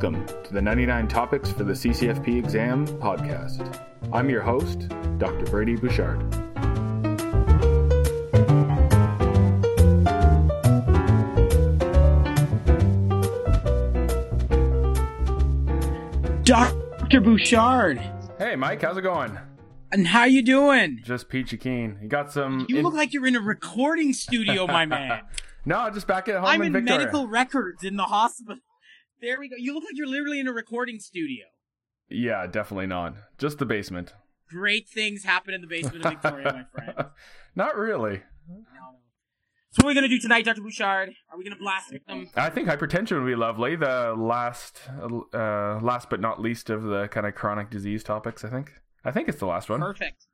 Welcome to the 99 Topics for the CCFP Exam podcast. I'm your host, Dr. Brady Bouchard. Dr. Bouchard. Hey, Mike, how's it going? And how you doing? Just peachy keen. You got some. You in- look like you're in a recording studio, my man. no, just back at home I'm in in Victoria. medical records in the hospital. There we go. You look like you're literally in a recording studio. Yeah, definitely not. Just the basement. Great things happen in the basement of Victoria, my friend. not really. So what are we gonna do tonight, Dr. Bouchard? Are we gonna blast them? I think hypertension would be lovely. The last, uh, last but not least of the kind of chronic disease topics. I think. I think it's the last one. Perfect.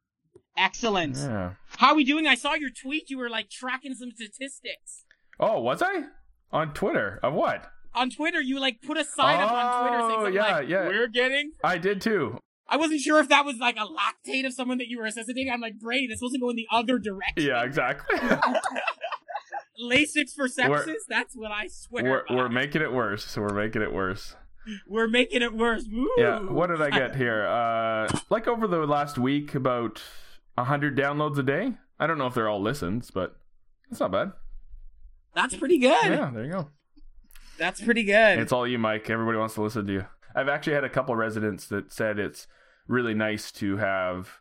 Excellent. Yeah. How are we doing? I saw your tweet. You were like tracking some statistics. Oh, was I on Twitter? Of what? On Twitter, you like put a sign up on Twitter saying Oh, something yeah, like, yeah. "We're getting I did too. I wasn't sure if that was like a lactate of someone that you were resuscitating. I'm like, Brady, that's supposed to go in the other direction. Yeah, exactly. Lasix for sepsis? We're- that's what I swear. we're, by. we're making it worse. So We're making it worse. We're making it worse. Woo. Yeah. What did I get here? Uh, like over the last week, about hundred downloads a day. I don't know if they're all listens, but it's not bad. That's pretty good. Yeah, there you go. That's pretty good. It's all you, Mike. Everybody wants to listen to you. I've actually had a couple residents that said it's really nice to have.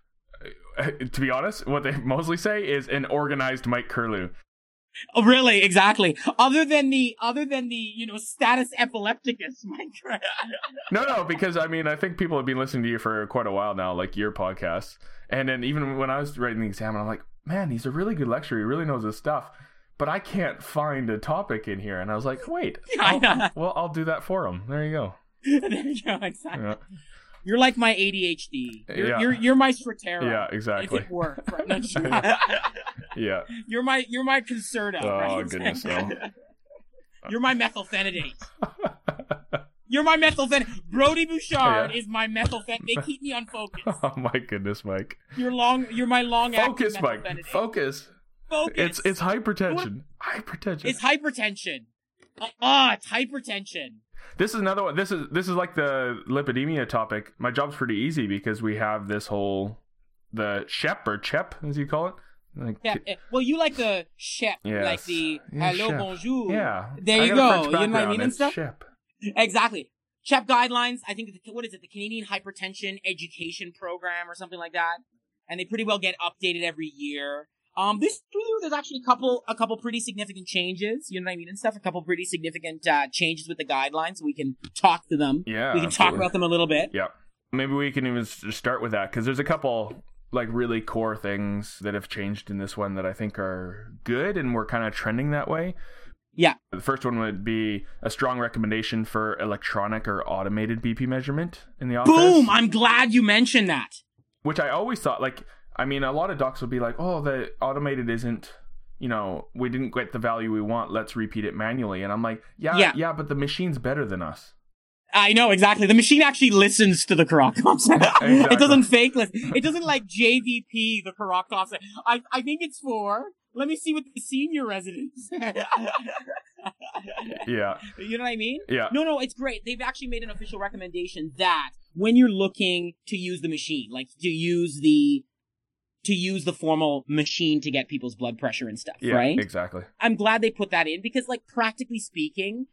To be honest, what they mostly say is an organized Mike Kirlew. oh, really? Exactly. Other than the, other than the, you know, status epilepticus, Mike. No, no, because I mean, I think people have been listening to you for quite a while now, like your podcast. And then even when I was writing the exam, I'm like, man, he's a really good lecturer. He really knows his stuff. But I can't find a topic in here. And I was like, wait. I'll- well, I'll do that for him. There you go. there you go. Exactly. Yeah, You're like my ADHD. You're, Yeah. you're, you're my Strattera. yeah If exactly. it worked. Right? No, Yeah. You're my you're my Concerta. Oh, right? goodness, no. You're my methylphenidate. You're my methylphenidate. Brody Bouchard Yeah. is my methylphenidate. They keep me on focus. oh my goodness, Mike. You're long. You're my long. Focus, Mike. Focus. Focus. It's it's hypertension. Hypertension. It's hypertension. Ah, it's hypertension. This is another one. This is this is like the lipidemia topic. My job's pretty easy because we have this whole the SHEP or CHEP as you call it. Like, Yeah. eh, Well, you like the shep, Yes. like the Yeah, hello, chef. bonjour. yeah. There I you go. You know what I mean and stuff? SHEP. Exactly. CHEP guidelines. I think the, what is it? The Canadian Hypertension Education Program or something like that. And they pretty well get updated every year. Um, this year there's actually a couple, a couple pretty significant changes. You know what I mean and stuff. A couple pretty significant uh, changes with the guidelines. We can talk to them. Yeah. we can talk about them a little bit. Yeah. Maybe we can even start with that because there's a couple like really core things that have changed in this one that I think are good and we're kind of trending that way. Yeah. The first one would be a strong recommendation for electronic or automated BP measurement in the office. Boom! I'm glad you mentioned that. which I always thought like I mean a lot of docs would be like, "Oh, the automated isn't, you know, we didn't get the value we want. Let's repeat it manually." And I'm like, "Yeah, Yeah. yeah, but the machine's better than us." I know exactly. The machine actually listens to the Korotkoff. It Exactly. doesn't fake listen. It doesn't like JVP the Korotkoff. I I think it's for. Let me see what the senior residents. Yeah. you know what I mean? Yeah. No, no, it's great. They've actually made an official recommendation that when you're looking to use the machine, like to use the to use the formal machine to get people's blood pressure and stuff, Yeah, right? exactly. I'm glad they put that in because, like, practically speaking,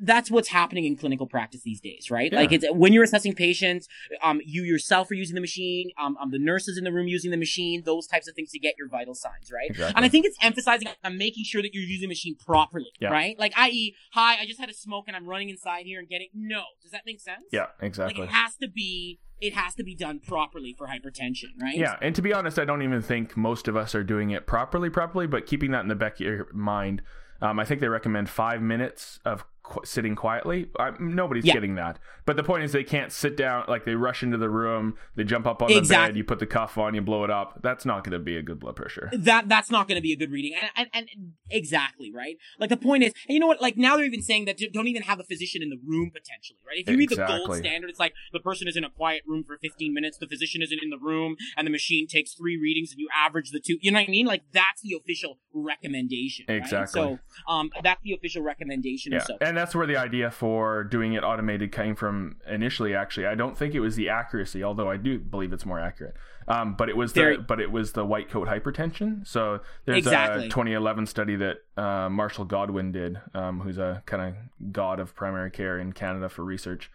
that's what's happening in clinical practice these days, right? Yeah. Like, it's when you're assessing patients, um, you yourself are using the machine, um, um, the nurses in the room using the machine, those types of things to get your vital signs, right? Exactly. And I think it's emphasizing on making sure that you're using the machine properly, Yeah. right? Like, i.e., hi, I just had a smoke and I'm running inside here and getting no. Does that make sense? yeah, Like, exactly. it has to be, it has to be done properly for hypertension, right? Yeah, and to be honest, I don't even think most of us are doing it properly, properly. But keeping that in the back of your mind, um, I think they recommend five minutes of qu- sitting quietly. I, nobody's Yeah. getting that. But the point is, they can't sit down. Like they rush into the room, they jump up on the bed, you put the cuff on, you blow it up. That's not going to be a good blood pressure. that that's not going to be a good reading and, and and exactly right like the point is and you know what like now they're even saying that don't even have a physician in the room potentially right if you read the gold standard it's like the person is in a quiet room for 15 minutes the physician isn't in the room and the machine takes three readings and you average the two you know what i mean like that's the official recommendation right? Exactly. so um that's the official recommendation Yeah, and so and and that's where the idea for doing it automated came from initially. Actually, I don't think it was the accuracy, although I do believe it's more accurate. Um, but it was Very- the but it was the white coat hypertension. So there's Exactly. a 2011 study that uh, Marshall Godwin did, um, who's a kind of god of primary care in Canada for research.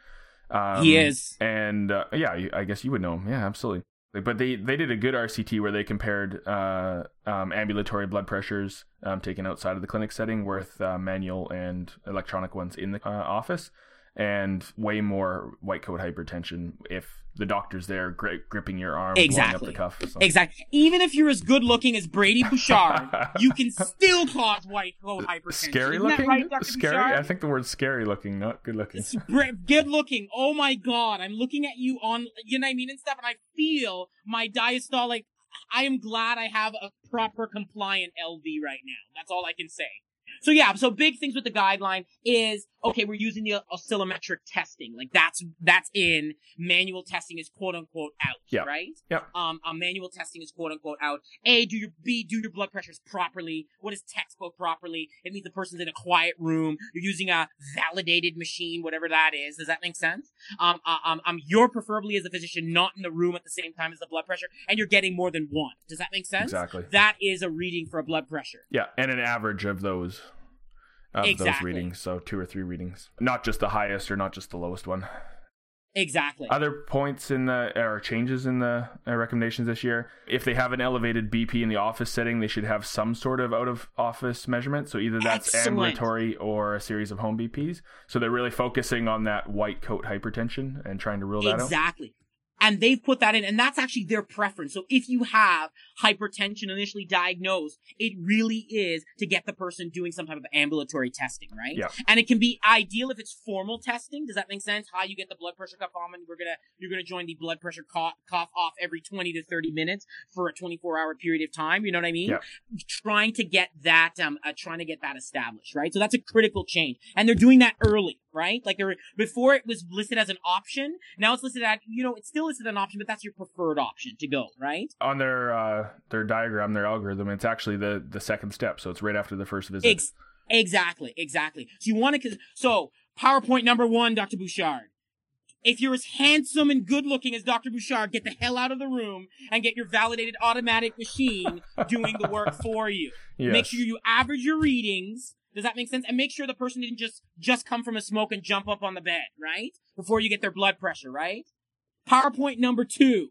Um, He is. and uh, yeah, I guess you would know him. Yeah, absolutely. But they they did a good RCT where they compared uh, um, ambulatory blood pressures um, taken outside of the clinic setting with uh, manual and electronic ones in the uh, office, and way more white coat hypertension if the doctor's there gri- gripping your arm, blowing up Exactly. the cuff. So. Exactly. Even if you're as good looking as Brady Bouchard, you can still cause white coat hypertension. Scary looking, right, scary. Bouchard? I think the word's scary looking, not good looking. Good looking. Oh my god, I'm looking at you on, you know what I mean, and stuff, and I feel my diastolic. I am glad I have a proper compliant LV right now. That's all I can say. So yeah, so big things with the guideline is okay. We're using the oscillometric testing, like that's that's in manual testing is quote unquote out, Yeah. right? Yeah. Um, um, manual testing is quote unquote out. A, do your B, do your blood pressures properly. What is textbook properly? It means the person's in a quiet room. You're using a validated machine, whatever that is. Does that make sense? Um, uh, um, um, you're preferably as a physician not in the room at the same time as the blood pressure, and you're getting more than one. Does that make sense? Exactly. That is a reading for a blood pressure. Yeah, and an average of those of those readings, so two or three readings, not just the highest or not just the lowest one. Exactly. Other points in the or changes in the uh, recommendations this year. If they have an elevated BP in the office setting, they should have some sort of out of office measurement. So either that's Excellent. ambulatory or a series of home BPs. So they're really focusing on that white coat hypertension and trying to rule that out. Exactly. And they've put that in, and that's actually their preference. So if you have hypertension initially diagnosed, it really is to get the person doing some type of ambulatory testing, right? Yeah. And it can be ideal if it's formal testing. Does that make sense? How you get the blood pressure cuff on, and we're gonna you're gonna join the blood pressure cough, cough off every 20 to 30 minutes for a 24 hour period of time. You know what I mean? Yeah. Trying to get that, um, uh, trying to get that established, right? So that's a critical change, and they're doing that early, right? Like they're before it was listed as an option. Now it's listed at you know it's still listed as an option, but that's your preferred option to go, right? On their uh, their diagram, their algorithm, it's actually the the second step. So it's right after the first visit. Ex- exactly, exactly. So you want to, so PowerPoint number one, Dr. Bouchard. If you're as handsome and good looking as Dr. Bouchard, get the hell out of the room and get your validated automatic machine doing the work for you. Yes. Make sure you average your readings. Does that make sense? And make sure the person didn't just just come from a smoke and jump up on the bed, right? Before you get their blood pressure, right? PowerPoint number two,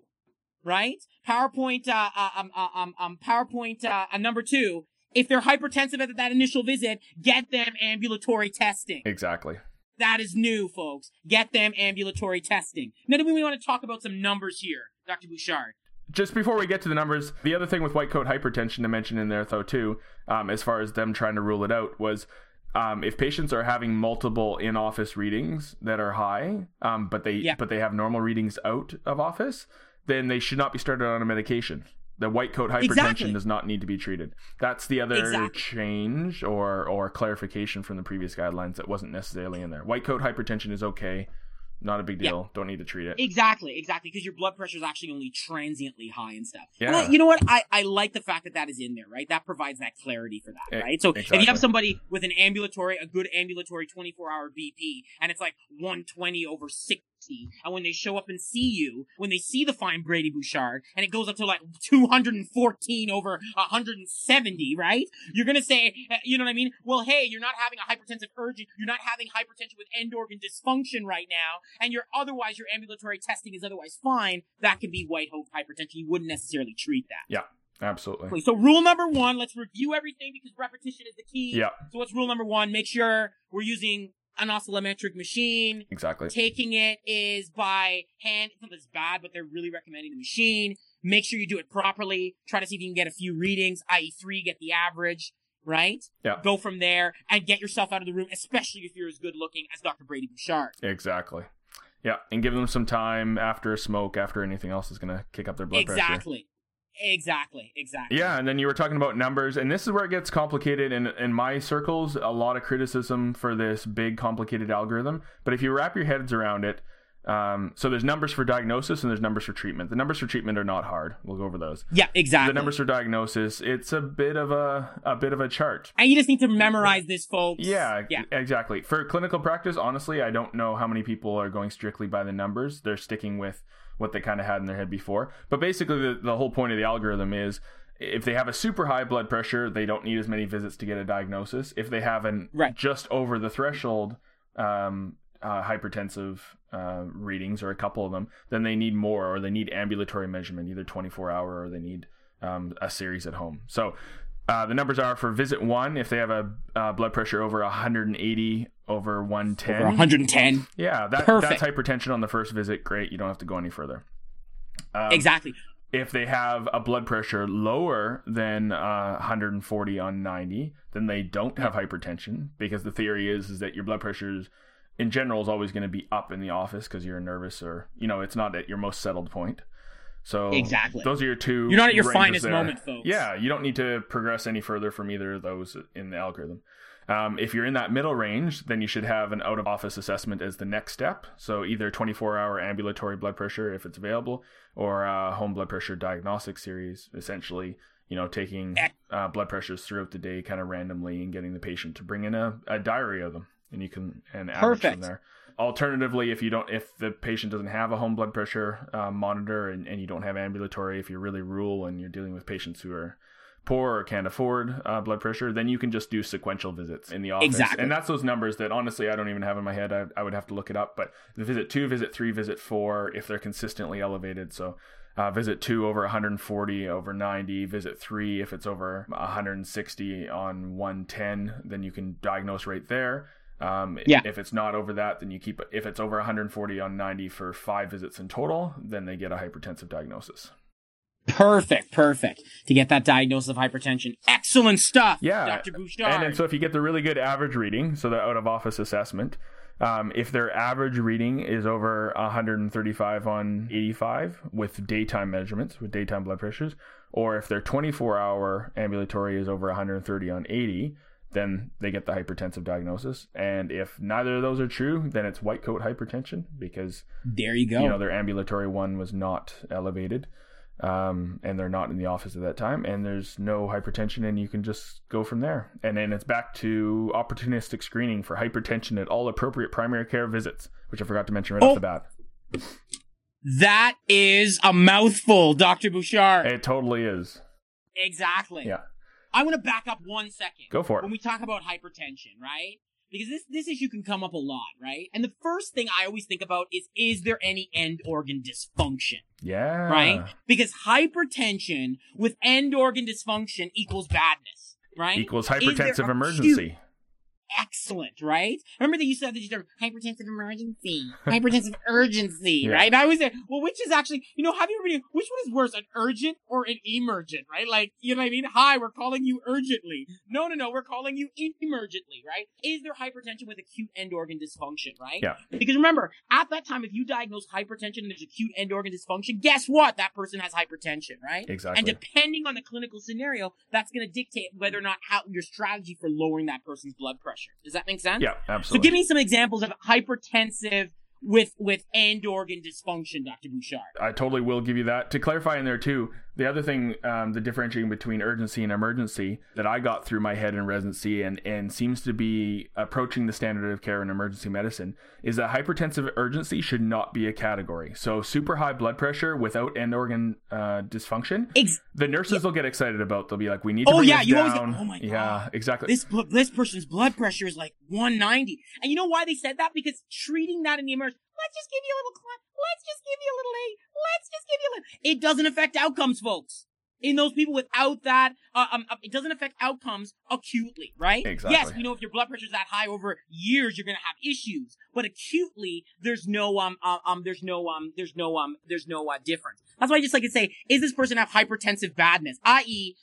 right? PowerPoint, uh, uh, um, uh, um, um, PowerPoint, uh, uh, number two. If they're hypertensive at that initial visit, get them ambulatory testing. exactly. That is new, folks. Get them ambulatory testing. Now, do we want to talk about some numbers here, Dr. Bouchard? Just before we get to the numbers, the other thing with white coat hypertension to mention in there though too, um, as far as them trying to rule it out was. Um, if patients are having multiple in-office readings that are high, um, but they Yeah. but they have normal readings out of office, then they should not be started on a medication. The white coat hypertension Exactly. does not need to be treated. That's the other Exactly. change or or clarification from the previous guidelines that wasn't necessarily in there. White coat hypertension is okay, not a big Yeah. deal. Don't need to treat it. Exactly, exactly, because your blood pressure is actually only transiently high and stuff. And I- Yeah. you know what? I, I like the fact that that is in there, right? That provides that clarity for that, E- right? So if you have somebody with an ambulatory, a good ambulatory 24 hour BP, and it's like 120 over 60, and when they show up and see you, when they see the fine Brady Bouchard, and it goes up to like 214 over 170, right? You're gonna say, uh, you know what I mean? Well, hey, you're not having a hypertensive urgent, you're not having hypertension with end organ dysfunction right now, and you're otherwise your ambulatory testing is otherwise fine. That could be white coat hypertension. You wouldn't necessarily treat that. Yeah. Absolutely. So rule number one, let's review everything because repetition is the key. Yeah, So what's rule number one? Make sure we're using an oscillometric machine. exactly. Taking it is by hand. It's not as bad, but they're really recommending the machine. Make sure you do it properly. Try to see if you can get a few readings, i.e. three, get the average, right? Yeah. Go from there and get yourself out of the room, especially if you're as good looking as Dr. Brady Bouchard. Exactly. Yeah, and give them some time after a smoke, after anything else is going to kick up their blood pressure. Exactly. Exactly. Exactly. Yeah, and then you were talking about numbers, and this is where it gets complicated. In in my circles, a lot of criticism for this big, complicated algorithm. But if you wrap your heads around it, Um, so there's numbers for diagnosis and there's numbers for treatment. The numbers for treatment are not hard. We'll go over those. Yeah, exactly. The numbers for diagnosis, it's a bit of a a bit of a chart. and you just need to memorize this, folks. Yeah, yeah. exactly. For clinical practice, honestly, I don't know how many people are going strictly by the numbers. They're sticking with what they kind of had in their head before. But basically, the, the whole point of the algorithm is if they have a super high blood pressure, they don't need as many visits to get a diagnosis. If they have an Right. just over the threshold um, uh, hypertensive uh, readings, or a couple of them, then they need more, or they need ambulatory measurement, either 24 hour or they need um, a series at home. So uh, the numbers are for visit one if they have a uh, blood pressure over 180 over 110. Over 110. Yeah, that, Perfect. that's hypertension on the first visit. Great, you don't have to go any further. Um, exactly. If they have a blood pressure lower than uh, 140 on 90, then they don't have hypertension because the theory is is that your blood pressure is, in general is always going to be up in the office because you're nervous or you know it's not at your most settled point. So Exactly. those are your two. You're not at your finest there. moment, folks. Yeah, you don't need to progress any further from either of those in the algorithm. Um, if you're in that middle range, then you should have an out of office assessment as the next step. So either 24 hour ambulatory blood pressure if it's available, or a home blood pressure diagnostic series, essentially, you know, taking uh, blood pressures throughout the day kind of randomly and getting the patient to bring in a, a diary of them. And you can and average Perfect. from there. Alternatively, if you don't, if the patient doesn't have a home blood pressure uh, monitor and, and you don't have ambulatory, if you're really rural and you're dealing with patients who are poor or can't afford uh, blood pressure, then you can just do sequential visits in the office. Exactly. And that's those numbers that honestly I don't even have in my head. I, I would have to look it up. But the visit two, visit three, visit four, if they're consistently elevated. So uh, visit two over 140 over 90. Visit three if it's over 160 on 110, then you can diagnose right there. Um, Yeah. If it's not over that, then you keep it. If it's over 140 on 90 for five visits in total, then they get a hypertensive diagnosis. Perfect, perfect. To get that diagnosis of hypertension. Excellent stuff, Yeah. Dr. Bouchard. And then, so if you get the really good average reading, so the out of office assessment, um, if their average reading is over 135 on 85 with daytime measurements, with daytime blood pressures, or if their 24 hour ambulatory is over 130 on 80, then they get the hypertensive diagnosis. And if neither of those are true, then it's white coat hypertension because there you go. you know their ambulatory one was not elevated um, and they're not in the office at that time and there's no hypertension and you can just go from there and then it's back to opportunistic screening for hypertension at all appropriate primary care visits which i forgot to mention right Oh. off the bat that is a mouthful, Dr. Bouchard. it totally is exactly. yeah I want to back up one second. go for it. when we talk about hypertension, right? Because this this issue can come up a lot, right? And the first thing I always think about is is there any end organ dysfunction, yeah right? Because hypertension with end organ dysfunction equals badness, right? equals hypertensive acute- emergency Excellent, right? Remember they used to have the term hypertensive emergency, hypertensive urgency, Yeah. right? I always say, well, which is actually, you know, have you ever been, which one is worse, an urgent or an emergent, right? Like, you know what I mean? Hi, we're calling you urgently. No, no, no, we're calling you emergently, right? Is there hypertension with acute end organ dysfunction, right? Yeah. Because remember, at that time, if you diagnose hypertension and there's acute end organ dysfunction, guess what? That person has hypertension, right? exactly And depending on the clinical scenario, that's going to dictate whether or not how your strategy for lowering that person's blood pressure. Does that make sense? yeah absolutely. So give me some examples of hypertensive with with end organ dysfunction, Dr. Bouchard. I totally will give you that. To clarify in there too, the other thing, um, the differentiating between urgency and emergency that I got through my head in residency and, and seems to be approaching the standard of care in emergency medicine is that hypertensive urgency should not be a category. So super high blood pressure without end organ uh, dysfunction, Ex- the nurses will get excited about. They'll be like, "We need to Oh, yeah, this you always down." go, "Oh my god! Yeah, exactly. this this person's blood pressure is like 190, and you know why they said that? Because treating that in the emergency, let's just give you a little, let's just give you a little aid, let's just give you a little. It doesn't affect outcomes, folks. In those people without that, uh, um, uh, it doesn't affect outcomes acutely, right? Exactly. Yes, you know, if your blood pressure's that high over years, you're gonna have issues. But acutely, there's no um um, um there's no um there's no um there's no uh, difference. That's why I just like to say, is this person have hypertensive badness, i.e.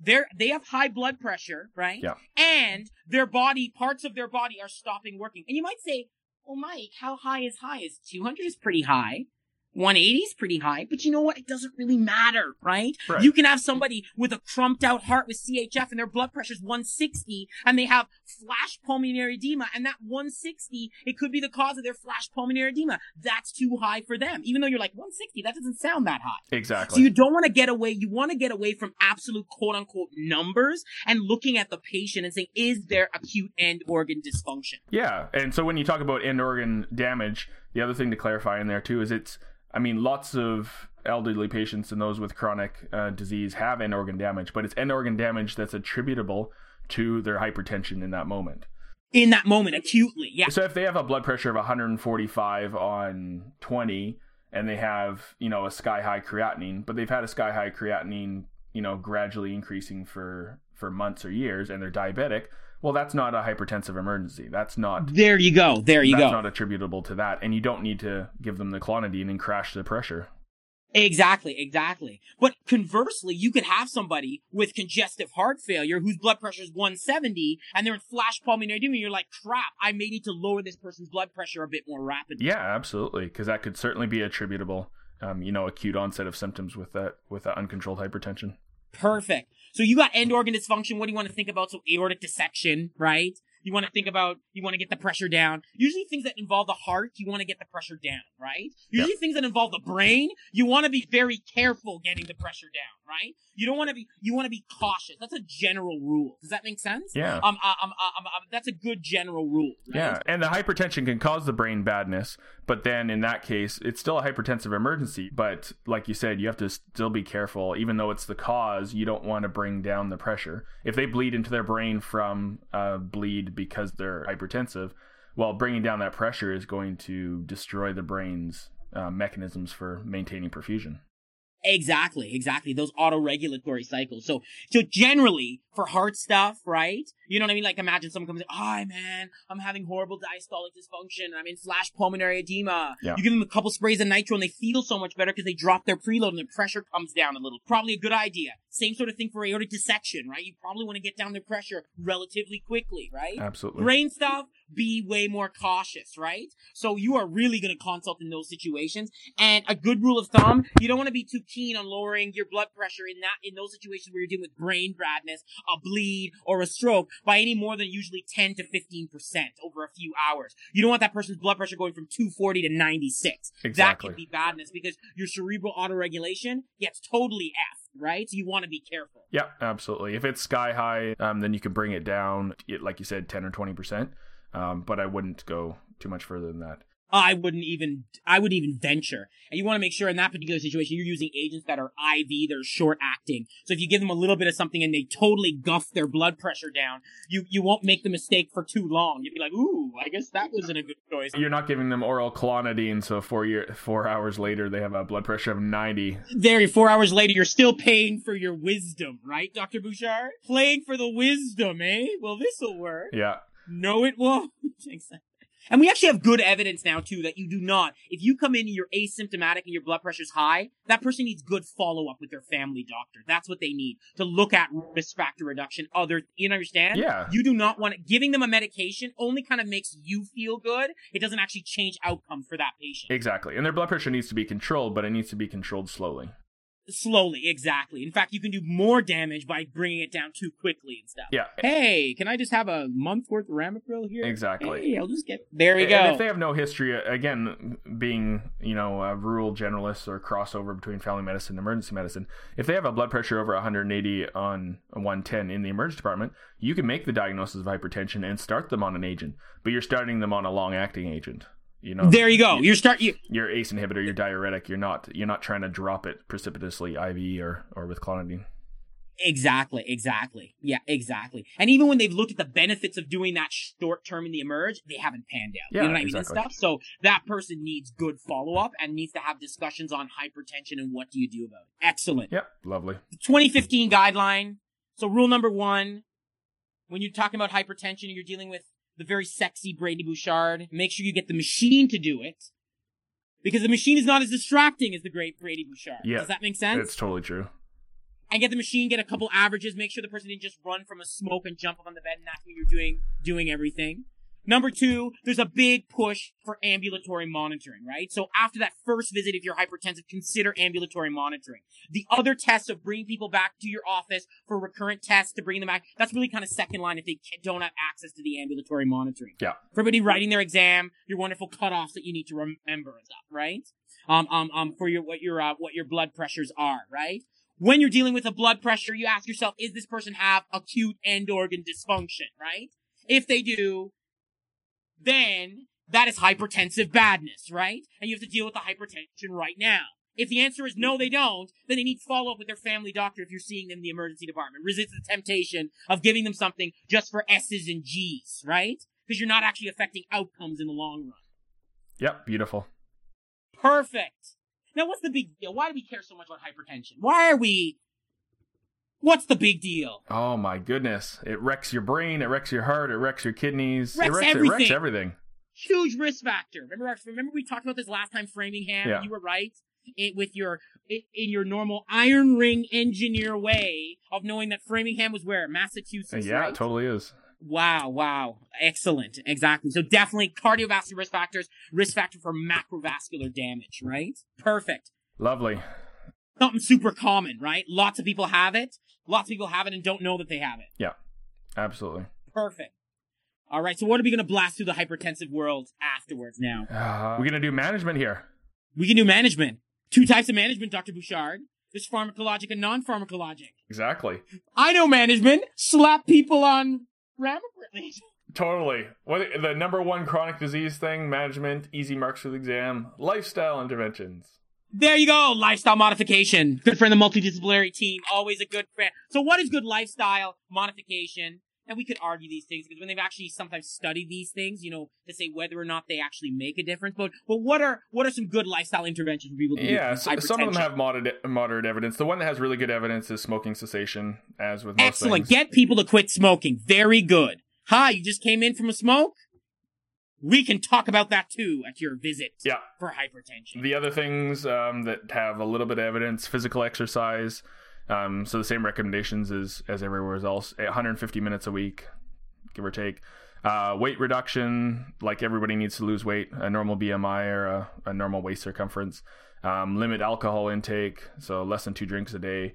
They're, they have high blood pressure, right? Yeah. And their body, parts of their body are stopping working. And you might say, well, Mike, how high is high? Is 200 is pretty high. 180 is pretty high, but you know what? It doesn't really matter, right? Right. You can have somebody with a crumped out heart with CHF and their blood pressure is 160 and they have flash pulmonary edema and that 160, it could be the cause of their flash pulmonary edema. That's too high for them. Even though you're like 160, that doesn't sound that high. Exactly. So you don't want to get away. You want to get away from absolute quote unquote numbers and looking at the patient and saying, is there acute end organ dysfunction? Yeah, and so when you talk about end organ damage, the other thing to clarify in there too is it's, I mean, lots of elderly patients and those with chronic uh, disease have end organ damage, but it's end organ damage that's attributable to their hypertension in that moment. In that moment, acutely, yeah. So if they have a blood pressure of 145 on 20 and they have, you know, a sky high creatinine, but they've had a sky high creatinine, you know, gradually increasing for for months or years and they're diabetic, well that's not a hypertensive emergency. That's not There you go. There you that's go. That's not attributable to that and you don't need to give them the clonidine and crash the pressure. Exactly, exactly. But conversely, you could have somebody with congestive heart failure whose blood pressure is 170 and they're in flash pulmonary edema. You're like, crap, I may need to lower this person's blood pressure a bit more rapidly. Yeah, absolutely, because that could certainly be attributable um, you know, acute onset of symptoms with that with that uncontrolled hypertension. Perfect. So you got end organ dysfunction. What do you want to think about? So aortic dissection, right? You want to think about, you want to get the pressure down. Usually things that involve the heart, you want to get the pressure down, right? Usually things that involve the brain, you want to be very careful getting the pressure down, right? You don't want to be, you want to be cautious. That's a general rule. Does that make sense? Yeah. Um, uh, um, uh, um, um, that's a good general rule. right? Yeah, and the hypertension can cause the brain badness, but then in that case, it's still a hypertensive emergency. But like you said, you have to still be careful, even though it's the cause. You don't want to bring down the pressure. If they bleed into their brain from uh, bleed because they're hypertensive, well, bringing down that pressure is going to destroy the brain's uh, mechanisms for maintaining perfusion. Exactly, exactly. Those auto-regulatory cycles. So, so generally for heart stuff, right? You know what I mean? Like imagine someone comes in, hi man, I'm having horrible diastolic dysfunction. I'm in flash pulmonary edema. Yeah. You give them a couple sprays of nitro and they feel so much better because they drop their preload and their pressure comes down a little. Probably a good idea. Same sort of thing for aortic dissection, right? You probably want to get down their pressure relatively quickly, right? Absolutely. Brain stuff, be way more cautious, right? So you are really going to consult in those situations. And a good rule of thumb, you don't want to be too keen on lowering your blood pressure in that, in those situations where you're dealing with brain badness, a bleed, or a stroke by any more than usually 10 to 15% over a few hours. You don't want that person's blood pressure going from 240 to 96. Exactly. That can be badness because your cerebral autoregulation gets totally effed, right? So you want to be careful. Yeah, absolutely. If it's sky high, um, then you can bring it down, like you said, 10 or 20%. Um, but I wouldn't go too much further than that. I wouldn't even, I would even venture. And you want to make sure in that particular situation, you're using agents that are IV, they're short acting. So if you give them a little bit of something and they totally guff their blood pressure down, you, you won't make the mistake for too long. You'd be like, ooh, I guess that wasn't a good choice. You're not giving them oral clonidine, so four year, four hours later they have a blood pressure of 90. There, four hours later, you're still paying for your wisdom, right, Dr. Bouchard? Playing for the wisdom, eh? Well, this'll work. Yeah, No, it won't. Exactly. And we actually have good evidence now too that you do not. If you come in and you're asymptomatic and your blood pressure's high, that person needs good follow up with their family doctor. That's what they need to look at risk factor reduction. Other, you understand? Yeah. You do not want it. Giving them a medication only kind of makes you feel good. It doesn't actually change outcome for that patient. exactly. And their blood pressure needs to be controlled, but it needs to be controlled slowly. Slowly, exactly. In fact, you can do more damage by bringing it down too quickly and stuff. Yeah, Hey, can I just have a month worth of Ramipril here? exactly. Hey, I'll just get. There we And go. if they have no history, uh, again, being you know a rural generalists or crossover between family medicine and emergency medicine, if they have a blood pressure over 180 on 110 in the emergency department, you can make the diagnosis of hypertension and start them on an agent, but you're starting them on a long-acting agent. You know, There you go. You're start you your ACE inhibitor, your diuretic. You're not you're not trying to drop it precipitously IV or or with clonidine. exactly, exactly. Yeah, exactly. And even when they've looked at the benefits of doing that short term in the emerge, they haven't panned out. Yeah, you know what I mean? And stuff. So that person needs good follow up and needs to have discussions on hypertension and what do you do about it. Excellent. Yep, lovely. 2015 guideline. So rule number one, when you're talking about hypertension you're dealing with the very sexy Brady Bouchard, make sure you get the machine to do it. Because the machine is not as distracting as the great Brady Bouchard. Yeah, Does that make sense? It's totally true. and get the machine, get a couple averages, make sure the person didn't just run from a smoke and jump up on the bed, and that's when you're doing doing everything. Number two, there's a big push for ambulatory monitoring, right? So after that first visit, if you're hypertensive, consider ambulatory monitoring. The other tests of bringing people back to your office for recurrent tests to bring them back, that's really kind of second line if they don't have access to the ambulatory monitoring. Yeah. For everybody writing their exam, your wonderful cutoffs that you need to remember and stuff, right? Um, um, um, for your, what your, uh, what your blood pressures are, right? When you're dealing with a blood pressure, you ask yourself, is this person have acute end organ dysfunction, right? If they do, then that is hypertensive badness, right? And you have to deal with the hypertension right now. If the answer is no, they don't, then they need to follow up with their family doctor if you're seeing them in the emergency department. Resist the temptation of giving them something just for S's and G's, right? Because you're not actually affecting outcomes in the long run. Yep, beautiful. Perfect. Now, what's the big deal? Why do we care so much about hypertension? Why are we? What's the big deal? Oh my goodness! It wrecks your brain. It wrecks your heart. It wrecks your kidneys. Wrecks it wrecks everything. It wrecks everything. Huge risk factor. Remember, our- remember we talked about this last time, Framingham. Yeah. You were right. It, with your in in your normal iron ring engineer way of knowing that Framingham was where Massachusetts. yeah, right? it totally is. Wow, wow. Excellent. Exactly. So definitely cardiovascular risk factors, risk factor for macrovascular damage, right? Perfect. Lovely. Something super common, right? Lots of people have it. Lots of people have it and don't know that they have it. Yeah, absolutely. Perfect. All right. So what are we going to blast through the hypertensive world afterwards now? Uh, we're gonna do management here. We can do management. Two types of management, Dr. Bouchard. There's pharmacologic and non-pharmacologic. Exactly. I know management. Slap people on ramipril. Totally. What the number one chronic disease thing? Management, easy marks for the exam, lifestyle interventions. There you go. Lifestyle modification. Good friend of the multidisciplinary team. Always a good friend. So what is good lifestyle modification? And we could argue these things because when they've actually sometimes studied these things, you know, to say whether or not they actually make a difference. But but what are what are some good lifestyle interventions for people to do? Yeah, for so, some of them have moderate moderate evidence. The one that has really good evidence is smoking cessation, as with most Excellent. things. Get people to quit smoking. Very good. Hi, you just came in from a smoke? We can talk about that too at your visit Yeah. for hypertension. The other things um, that have a little bit of evidence: physical exercise. Um, so the same recommendations as as everywhere else: 150 minutes a week, give or take. Uh, weight reduction, like everybody needs to lose weight, a normal BMI or a, a normal waist circumference. Um, limit alcohol intake, so less than two drinks a day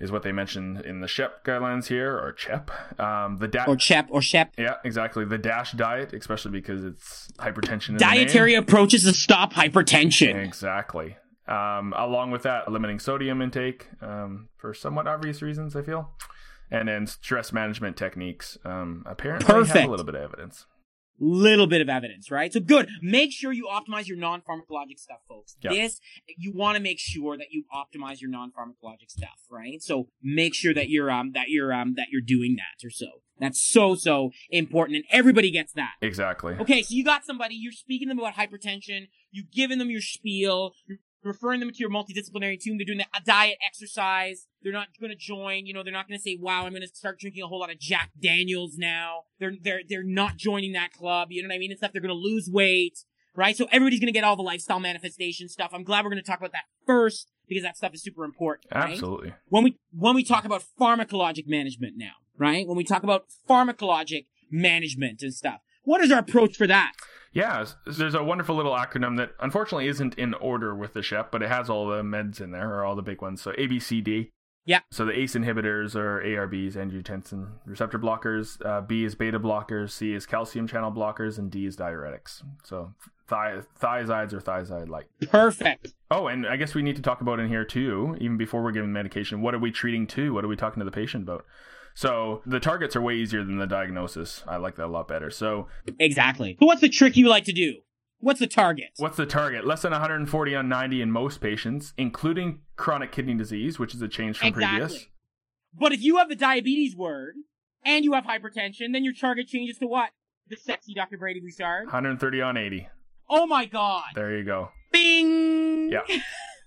is what they mentioned in the SHEP guidelines here, or CHEP. Um, the da- or CHEP or SHEP. yeah, exactly. The DASH diet, especially because it's hypertension. Dietary approaches to stop hypertension. Exactly. Um, along with that, limiting sodium intake um, for somewhat obvious reasons, I feel. And then stress management techniques. Um, apparently, have a little bit of evidence. Little bit of evidence, right? So good. Make sure you optimize your non-pharmacologic stuff, folks. Yeah. This, you want to make sure that you optimize your non-pharmacologic stuff, right? So make sure that you're, um, that you're, um, that you're doing that or so. That's so, so important and everybody gets that. Exactly. Okay, so you got somebody, you're speaking to them about hypertension, you've given them your spiel, you're referring them to your multidisciplinary team, they're doing a diet exercise, they're not gonna join, you know, they're not gonna say, wow, I'm gonna start drinking a whole lot of Jack Daniels now. They're, they're, they're not joining that club, you know what I mean, and stuff, they're gonna lose weight, right? So everybody's gonna get all the lifestyle manifestation stuff. I'm glad we're gonna talk about that first, because that stuff is super important, right? Absolutely. when we when we talk about pharmacologic management now, right? When we talk about pharmacologic management and stuff, what is our approach for that? Yeah, there's a wonderful little acronym that unfortunately isn't in order with the SHEP, but it has all the meds in there, or all the big ones. So ABCD. Yeah. So the ACE inhibitors are ARBs, angiotensin receptor blockers. Uh, B is beta blockers. C is calcium channel blockers, and D is diuretics. So thi- thiazides or thiazide like. Perfect. Oh, and I guess we need to talk about in here too, even before we're giving medication. What are we treating to? What are we talking to the patient about? So the targets are way easier than the diagnosis. I like that a lot better. So Exactly. So what's the trick you like to do? What's the target? What's the target? Less than 140 on 90 in most patients, including chronic kidney disease, which is a change from exactly. previous. But if you have the diabetes word and you have hypertension, then your target changes to what? The sexy Dr. Brady Bouchard. 130 on 80. Oh my god. There you go. Bing. Yeah.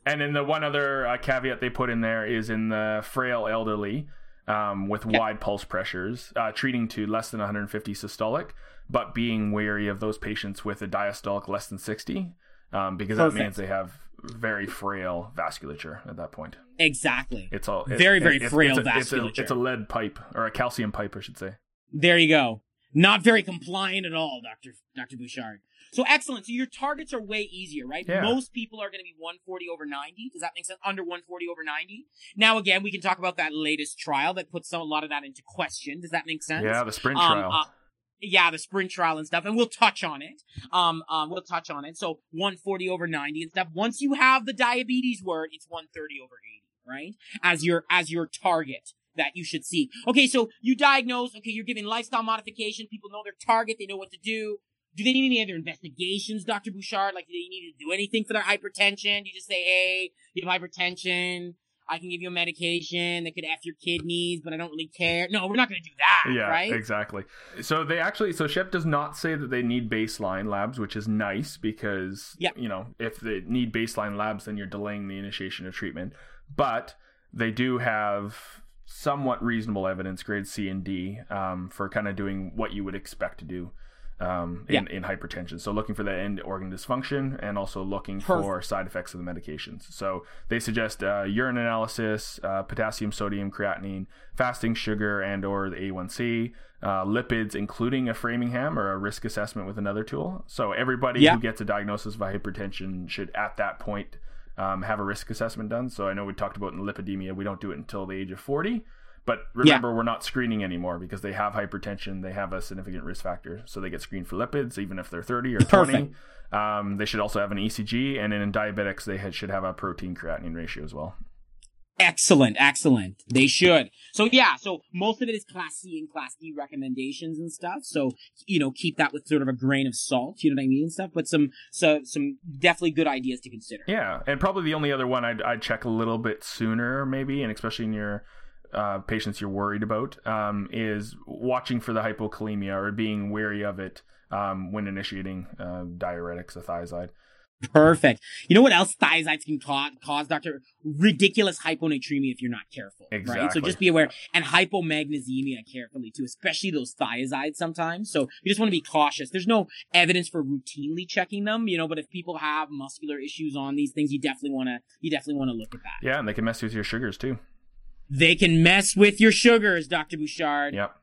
And then the one other uh, caveat they put in there is in the frail elderly um, with Yeah. wide pulse pressures, uh, treating to less than 150 systolic, but being wary of those patients with a diastolic less than 60, um, because that means they have very frail vasculature at that point. Exactly. It's all it- Very, very it's- frail it's a, it's a- vasculature. It's a lead pipe or a calcium pipe, I should say. There you go. Not very compliant at all, Dr. Dr. Bouchard. So excellent. So your targets are way easier, right? Yeah. Most people are going to be 140 over 90. Does that make sense? Under 140 over 90. Now, again, we can talk about that latest trial that puts a lot of that into question. Does that make sense? Yeah, the sprint Um, trial. uh, yeah, the sprint trial and stuff, and we'll touch on it. Um, um, we'll touch on it. So 140 over 90 and stuff. Once you have the diabetes word, it's 130 over 80, right? As your as your target that you should see. Okay, so you diagnose. Okay, you're giving lifestyle modification. People know their target. They know what to do. Do they need any other investigations, Dr. Bouchard? Like, do they need to do anything for their hypertension? Do you just say, hey, you have hypertension. I can give you a medication that could F your kidneys, but I don't really care. No, we're not going to do that, yeah, right? exactly. So they actually, so Shep does not say that they need baseline labs, which is nice because, Yeah. you know, if they need baseline labs, then you're delaying the initiation of treatment. But they do have somewhat reasonable evidence, grade C and D, um, for kind of doing what you would expect to do. Um, in, in hypertension. So looking for that end organ dysfunction and also looking for side effects of the medications. So they suggest uh, urine analysis, uh, potassium, sodium, creatinine, fasting sugar, and or the A1C, uh, lipids, including a Framingham or a risk assessment with another tool. So everybody Yeah. who gets a diagnosis of hypertension should, at that point, um, have a risk assessment done. So I know we talked about in lipidemia, we don't do it until the age of 40. But remember, we're not screening anymore because they have hypertension. They have a significant risk factor. So they get screened for lipids, even if they're 30 or 20. Um, they should also have an ECG. And in diabetics, they had, should have a protein creatinine ratio as well. Excellent, excellent. They should. So yeah, so most of it is class C and class D recommendations and stuff. So, you know, keep that with sort of a grain of salt, you know what I mean and stuff, but some so some definitely good ideas to consider. Yeah. And probably the only other one I'd, I'd check a little bit sooner, maybe, and especially in your uh, patients you're worried about, um, is watching for the hypokalemia or being wary of it um, when initiating uh, diuretics, a thiazide. Perfect. You know what else thiazides can cause, cause Doctor? Ridiculous hyponatremia if you're not careful. Right? So just be aware. And hypomagnesemia carefully too, especially those thiazides sometimes. So you just want to be cautious. There's no evidence for routinely checking them, you know, but if people have muscular issues on these things, you definitely want to, you definitely want to look at that. Yeah, and they can mess with your sugars too. They can mess with your sugars, Dr. Bouchard. Yep.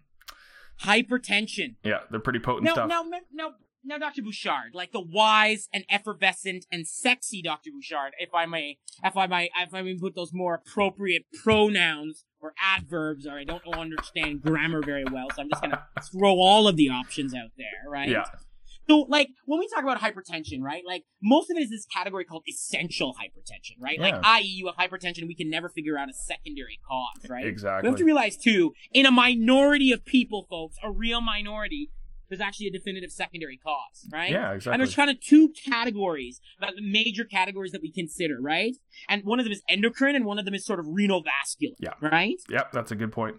Hypertension. Yeah, they're pretty potent Now, stuff. now, now, now, Dr. Bouchard, like the wise and effervescent and sexy Dr. Bouchard, if I may, if I may, if I may put those more appropriate pronouns or adverbs, or I don't understand grammar very well, so I'm just gonna throw all of the options out there, right? Yeah. So, like, when we talk about hypertension, right? Like, most of it is this category called essential hypertension, right? Like, i.e., you have hypertension, we can never figure out a secondary cause, right? Exactly. We have to realize too, in a minority of people, folks, a real minority, there's actually a definitive secondary cause, right? Yeah, exactly. And there's kind of two categories, uh, the major categories that we consider, right? And one of them is endocrine, and one of them is sort of renal vascular, Yeah. right? Yep, that's a good point.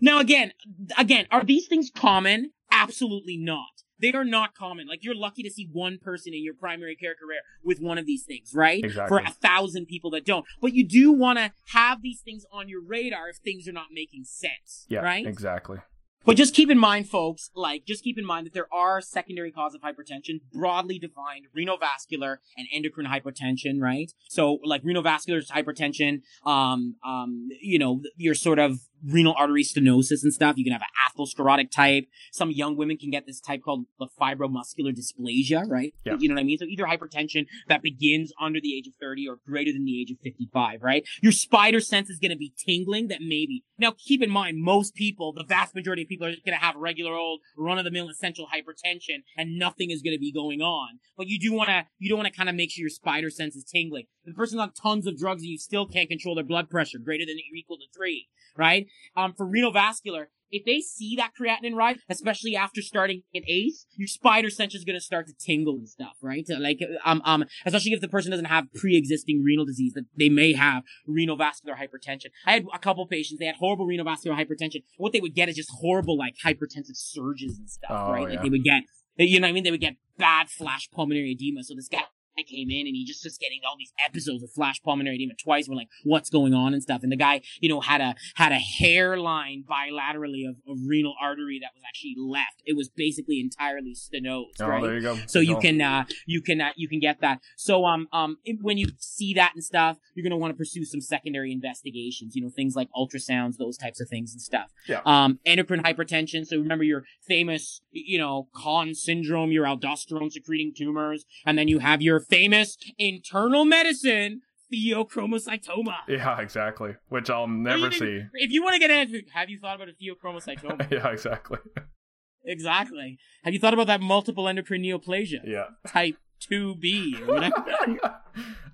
Now, again, again, are these things common? Absolutely not. They are not common. Like you're lucky to see one person in your primary care career with one of these things, right? Exactly. For a thousand people that don't. But you do want to have these things on your radar if things are not making sense, Yeah, right? exactly. But just keep in mind, folks, like, just keep in mind that there are secondary causes of hypertension, broadly defined, renovascular and endocrine hypertension, right? So, like, renovascular hypertension, um, um, you know, your sort of renal artery stenosis and stuff. You can have an atherosclerotic type. Some young women can get this type called the fibromuscular dysplasia, right? Yeah. You know what I mean? So either hypertension that begins under the age of 30 or greater than the age of 55, right? Your spider sense is going to be tingling that maybe. Now keep in mind, most people, the vast majority of people are just going to have regular old run of the mill essential hypertension and nothing is going to be going on. But you do want to, you don't want to kind of make sure your spider sense is tingling. The person's on tons of drugs and you still can't control their blood pressure greater than or equal to three, right? Um, for renal vascular, if they see that creatinine rise, especially after starting an ACE, your spider sense is going to start to tingle and stuff, right? Like, um, um, especially if the person doesn't have pre-existing renal disease, that they may have renal vascular hypertension. I had a couple patients, they had horrible renal vascular hypertension. What they would get is just horrible, like, hypertensive surges and stuff, Oh, right? yeah. Like, they would get, you know what I mean? They would get bad flash pulmonary edema. So this guy came in and he just was getting all these episodes of flash pulmonary edema twice. We're like, what's going on and stuff. And the guy, you know, had a had a hairline bilaterally of, of renal artery that was actually left. It was basically entirely stenosed. Oh, right? there you go. So you Oh. can uh you can uh, you can get that. So um um if- when you see that and stuff, you're gonna want to pursue some secondary investigations. You know things like ultrasounds, those types of things and stuff. Yeah. Um, endocrine hypertension. So remember your famous you know Conn syndrome, your aldosterone secreting tumors, and then you have your famous internal medicine pheochromocytoma. Yeah, exactly. Which I'll never see. If you want to get into, have you thought about a pheochromocytoma? yeah, exactly. exactly. Have you thought about that multiple endocrine neoplasia? Yeah. Type 2B or whatever.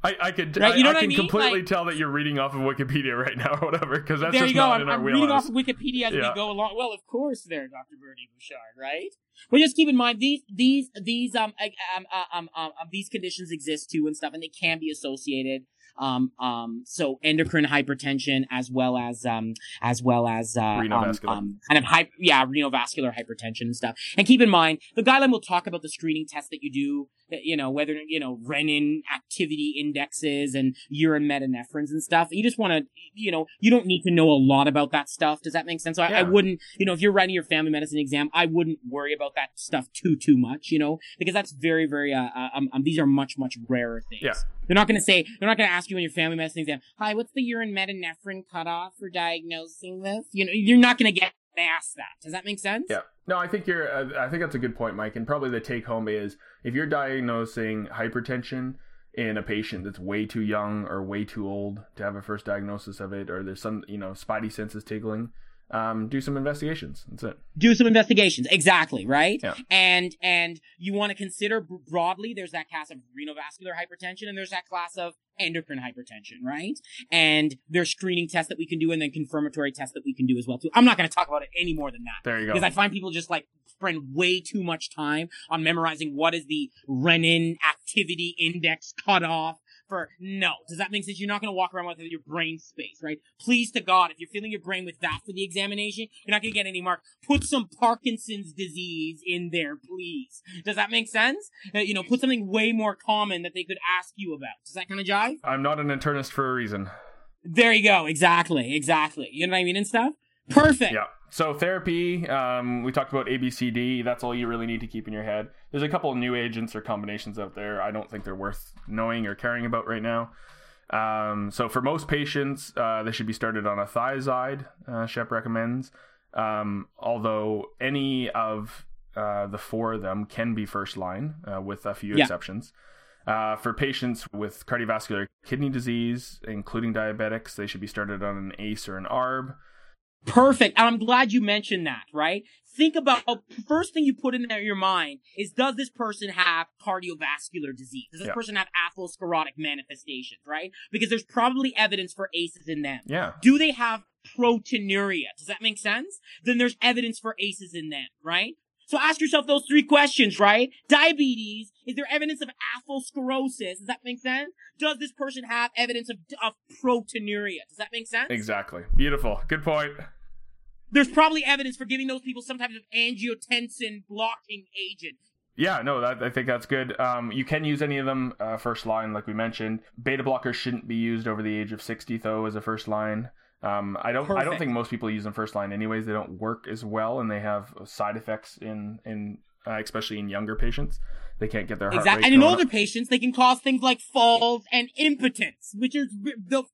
I, I could Right, I, you know I I can mean? completely Like- tell that you're reading off of Wikipedia right now or whatever because that's there just you go. not I'm, in our I'm reading off of Wikipedia as Yeah. we go along. Well, of course, there, Dr. Bertie Bouchard, right? But just keep in mind these these these um um, uh, um, um um these conditions exist too and stuff, and they can be associated. Um um so endocrine hypertension as well as um as well as uh um, Renovascular. um kind of hy- yeah renovascular hypertension and stuff. And keep in mind the guideline will talk about the screening tests that you do you know, whether, you know, renin activity indexes and urine metanephrines and stuff. You just want to, you know, you don't need to know a lot about that stuff. Does that make sense? So I, I wouldn't, you know, if you're writing your family medicine exam, I wouldn't worry about that stuff too, too much, you know, because that's very, very, uh, uh um, um, these are much, much rarer things. Yeah. They're not going to say, they're not going to ask you in your family medicine exam, hi, what's the urine metanephrine cutoff for diagnosing this? You know, you're not going to get asked that. Does that make sense? Yeah. No, I think you're. Uh, I think that's a good point, Mike. And probably the take home is if you're diagnosing hypertension in a patient that's way too young or way too old to have a first diagnosis of it, or there's some, you know, spidey senses tingling, um, do some investigations. That's it. do some investigations exactly right Yeah. and and you want to consider broadly there's that class of renovascular hypertension and there's that class of endocrine hypertension right? And there's screening tests that we can do and then confirmatory tests that we can do as well too. I'm not going to talk about it any more than that. There you go. because I find people just like spend way too much time on memorizing what is the renin activity index cutoff for no. Does that make sense? You're not going to walk around with your brain space, right? Please to God, if you're filling your brain with that for the examination, you're not going to get any mark. Put some Parkinson's disease in there, please. Does that make sense? Uh, you know, put something way more common that they could ask you about. Does that kind of jive? I'm not an internist for a reason. There you go. Exactly. Exactly. You know what I mean and stuff? Perfect. Yeah. So therapy, um, we talked about ABCD. That's all you really need to keep in your head. There's a couple of new agents or combinations out there. I don't think they're worth knowing or caring about right now. Um, so for most patients, uh, they should be started on a thiazide. Uh, CHEP recommends. Um, although any of uh, the four of them can be first line, uh, with a few Yeah. exceptions. Uh, for patients with cardiovascular kidney disease, including diabetics, they should be started on an ACE or an ARB. Perfect. And I'm glad you mentioned that, right? Think about first thing you put in there your mind is does this person have cardiovascular disease? Does this Yeah. person have atherosclerotic manifestations, right? Because there's probably evidence for ACEs in them. Yeah. Do they have proteinuria? Does that make sense? Then there's evidence for ACEs in them, right? So ask yourself those three questions, right? Diabetes, is there evidence of atherosclerosis? Does that make sense? Does this person have evidence of, of proteinuria? Does that make sense? Exactly. Beautiful. Good point. there's probably evidence for giving those people some type of angiotensin blocking agent. Yeah, no, that, I think that's good. Um, you can use any of them uh, first line, like we mentioned. Beta blockers shouldn't be used over the age of 60, though, as a first line. Um, I don't. I don't think most people use them first line, anyways. They don't work as well, and they have side effects in in uh, especially in younger patients. They can't get their heart Exactly. rate And in older up. patients, they can cause things like falls and impotence, which is the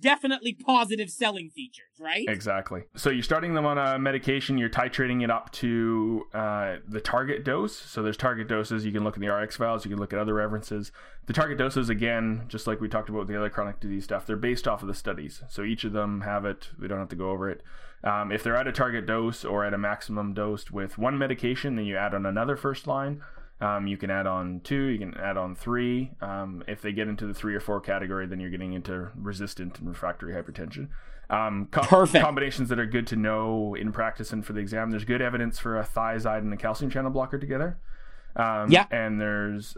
definitely positive selling features, right? Exactly. So you're starting them on a medication. You're titrating it up to uh, the target dose. So there's target doses. You can look in the RX files. You can look at other references. The target doses, again, just like we talked about with the other chronic disease stuff, they're based off of the studies. So each of them have it. We don't have to go over it. Um, if they're at a target dose or at a maximum dose with one medication, then you add on another first line. Um, you can add on two, you can add on three. Um, if they get into the three or four category, then you're getting into resistant and refractory hypertension. Um, co- Perfect. combinations that are good to know in practice and for the exam. There's good evidence for a thiazide and a calcium channel blocker together. Um, Yeah. And there's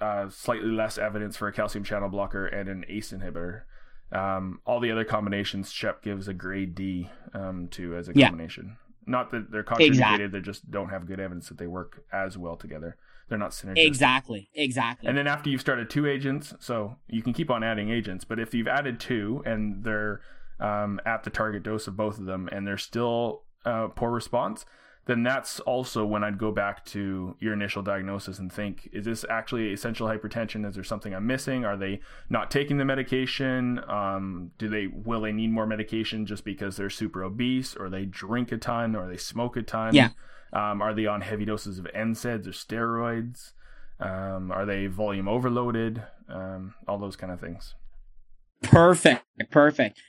uh, slightly less evidence for a calcium channel blocker and an ACE inhibitor. Um, all the other combinations, CHEP gives a grade D um, to as a Yeah. combination. Not that they're contraindicated, Exactly. they just don't have good evidence that they work as well together. They're not synergistic. Exactly. Exactly. And then after you've started two agents, so you can keep on adding agents, but if you've added two and they're um, at the target dose of both of them and they're still uh, poor response, then that's also when I'd go back to your initial diagnosis and think, is this actually essential hypertension? Is there something I'm missing? Are they not taking the medication? Um, do they will they need more medication just because they're super obese, or they drink a ton, or they smoke a ton? Yeah. Um, are they on heavy doses of NSAIDs or steroids? Um, are they volume overloaded? Um, all those kind of things. perfect. Perfect.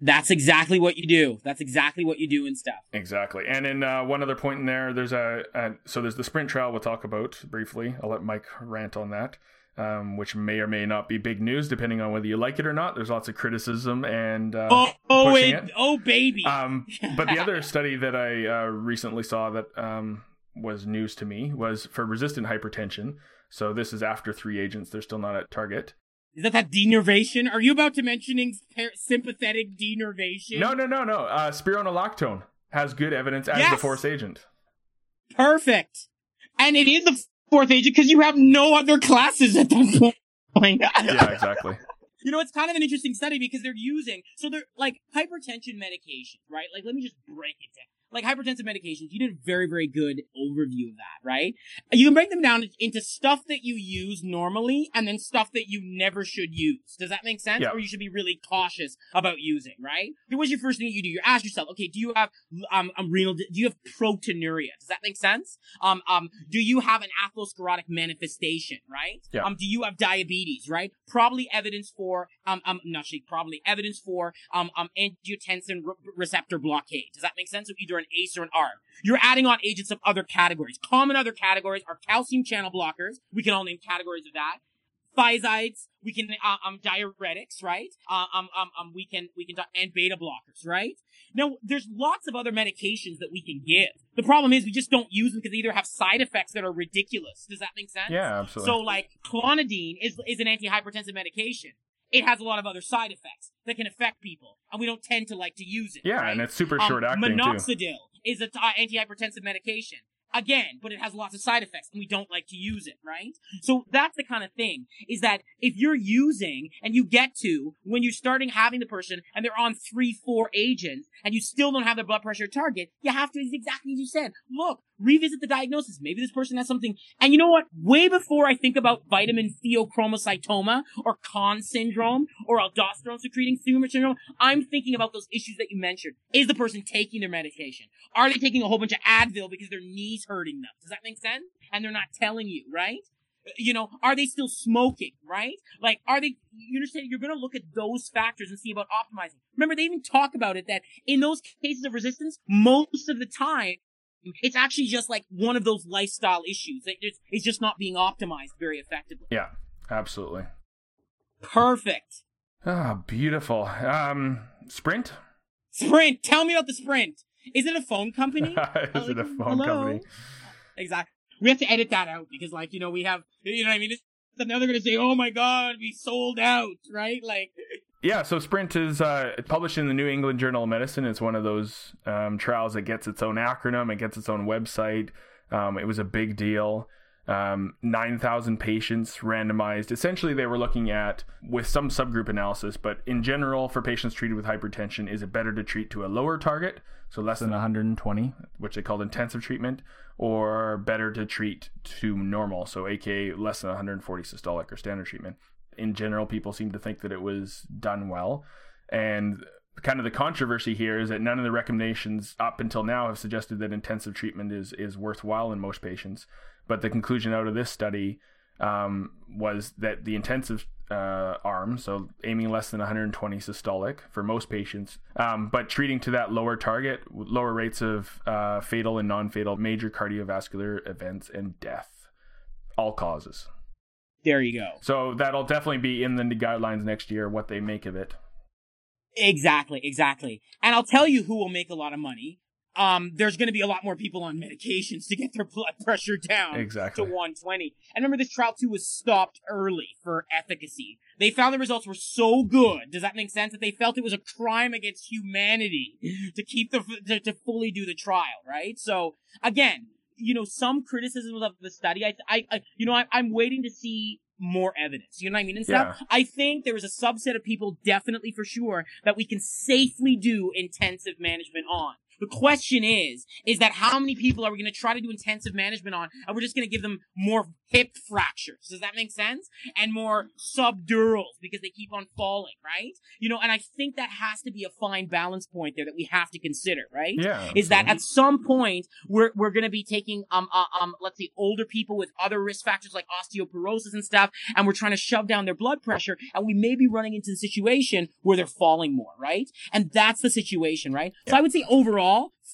That's exactly what you do. That's exactly what you do and stuff. Exactly. And then uh, one other point in there, there's a, a so there's the sprint trial we'll talk about briefly. I'll let Mike rant on that, um, which may or may not be big news depending on whether you like it or not. There's lots of criticism and uh, Oh, oh, it, it. oh, baby. Um, but the other study that I uh, recently saw that um, was news to me was for resistant hypertension. So this is after three agents; they're still not at target. Is that that denervation? Are you about to mentioning par- sympathetic denervation? No, no, no, no. Uh, spironolactone has good evidence as the Yes. fourth agent. Perfect. And it is the fourth agent because you have no other classes at that point. Yeah, exactly. You know, it's kind of an interesting study because they're using so they're like hypertension medication, right? Like, let me just break it down. Like hypertensive medications, you did a very, very good overview of that, right? You can break them down into stuff that you use normally and then stuff that you never should use. Does that make sense? Yeah. Or you should be really cautious about using, right? What's your first thing that you do? You ask yourself, okay, do you have um, um renal? Do you have proteinuria? Does that make sense? Um, um, do you have an atherosclerotic manifestation, right? Yeah. Um, do you have diabetes, right? Probably evidence for um, um, not probably evidence for um, um, angiotensin re- receptor blockade. Does that make sense? So either an ACE or an ARB. You're adding on agents of other categories. Common other categories are calcium channel blockers. We can all name categories of that. Thiazides, we can uh, um diuretics, right? Uh, um um um we can we can and beta blockers, right? Now there's lots of other medications that we can give. The problem is we just don't use them because they either have side effects that are ridiculous. Does that make sense? Yeah, absolutely. So like clonidine is is an antihypertensive medication. It has a lot of other side effects that can affect people, and we don't tend to like to use it. yeah, right? and it's super Um, short acting too. Is an antihypertensive medication. Again, but it has lots of side effects and we don't like to use it, right? So that's the kind of thing is that if you're using and you get to when you're starting having the person and they're on three, four agents and you still don't have their blood pressure target, you have to, exactly as you said, look, revisit the diagnosis. Maybe this person has something. And you know what? Way before I think about vitamin pheochromocytoma or Conn syndrome or aldosterone secreting tumor syndrome, I'm thinking about those issues that you mentioned. Is the person taking their medication? Are they taking a whole bunch of Advil because their knees hurting them? Does that make sense? And they're not telling you, right? You know, are they still smoking, right? Like, are they, you understand, you're gonna look at those factors and see about optimizing. Remember, they even talk about it that in those cases of resistance, most of the time, it's actually just like one of those lifestyle issues. It's just not being optimized very effectively. Yeah, absolutely. Perfect. Ah, beautiful. Um, Sprint. Sprint. Tell me about the Sprint. Is it a phone company? Is it a phone hello? company? Exactly. We have to edit that out because, like, you know, we have, you know what I mean? Then now they're gonna say, "Oh my God, we sold out," right? Like, Yeah, so Sprint is uh, published in the New England Journal of Medicine. It's one of those um, trials that gets its own acronym, it gets its own website. Um, it was a big deal. Um, 9,000 patients randomized. Essentially, they were looking at, with some subgroup analysis, but in general, for patients treated with hypertension, is it better to treat to a lower target, so less than 120, which they called intensive treatment, or better to treat to normal, so aka less than 140 systolic or standard treatment? In general, people seem to think that it was done well. And kind of the controversy here is that none of the recommendations up until now have suggested that intensive treatment is is worthwhile in most patients. But the conclusion out of this study um, was that the intensive uh, arm, so aiming less than 120 systolic for most patients, um, but treating to that lower target, lower rates of uh, fatal and non-fatal major cardiovascular events and death, all causes. There you go. So that'll definitely be in the guidelines next year, what they make of it. Exactly, exactly. And I'll tell you who will make a lot of money. um, there's going to be a lot more people on medications to get their blood pressure down Exactly. to 120. And remember, this trial too was stopped early for efficacy. They found the results were so good. Does that make sense? That they felt it was a crime against humanity to keep the to, to fully do the trial, right? So again, you know, some criticisms of the study. I, I, I you know, I, I'm waiting to see more evidence. You know what I mean? And stuff. I think there is a subset of people, definitely for sure, that we can safely do intensive management on. The question is, is that how many people are we going to try to do intensive management on, and we're just going to give them more hip fractures? Does that make sense? And more subdurals because they keep on falling, right? You know, and I think that has to be a fine balance point there that we have to consider, right? Yeah. Is that at some point we're we're going to be taking um uh, um let's see older people with other risk factors like osteoporosis and stuff, and we're trying to shove down their blood pressure, and we may be running into the situation where they're falling more, right? And that's the situation, right? So I would say overall,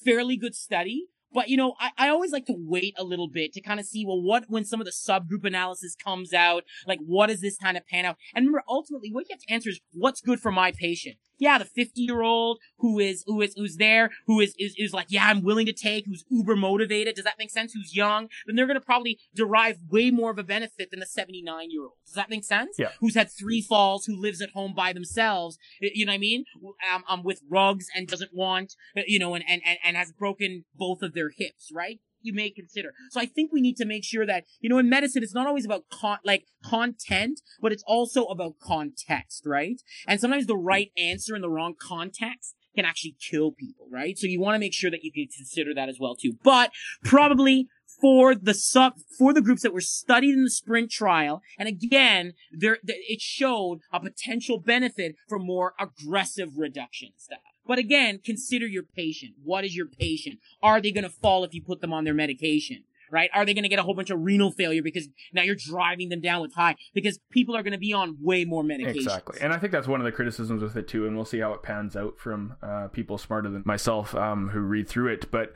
fairly good study. But you know, I, I always like to wait a little bit to kind of see, well, what, when some of the subgroup analysis comes out, like what does this kind of pan out? And remember, ultimately, what you have to answer is what's good for my patient. Yeah, the 50 year old who is, who is, who's there, who is, is, is like, yeah, I'm willing to take, who's uber motivated. Does that make sense? Who's young? Then they're going to probably derive way more of a benefit than the 79 year old. Does that make sense? Yeah. Who's had three falls, who lives at home by themselves. You know what I mean? Um, um with rugs and doesn't want, you know, and, and, and, and has broken both of their hips, right? You may consider. So I think we need to make sure that, you know, in medicine, it's not always about con- like content, but it's also about context, right? And sometimes the right answer in the wrong context can actually kill people, right? So you want to make sure that you can consider that as well too. But probably for the sub for the groups that were studied in the sprint trial and again there it showed a potential benefit for more aggressive reduction stuff but again consider your patient what is your patient are they going to fall if you put them on their medication right are they going to get a whole bunch of renal failure because now you're driving them down with high because people are going to be on way more medication Exactly, and I think that's one of the criticisms with it too, and we'll see how it pans out from uh, people smarter than myself um, who read through it. But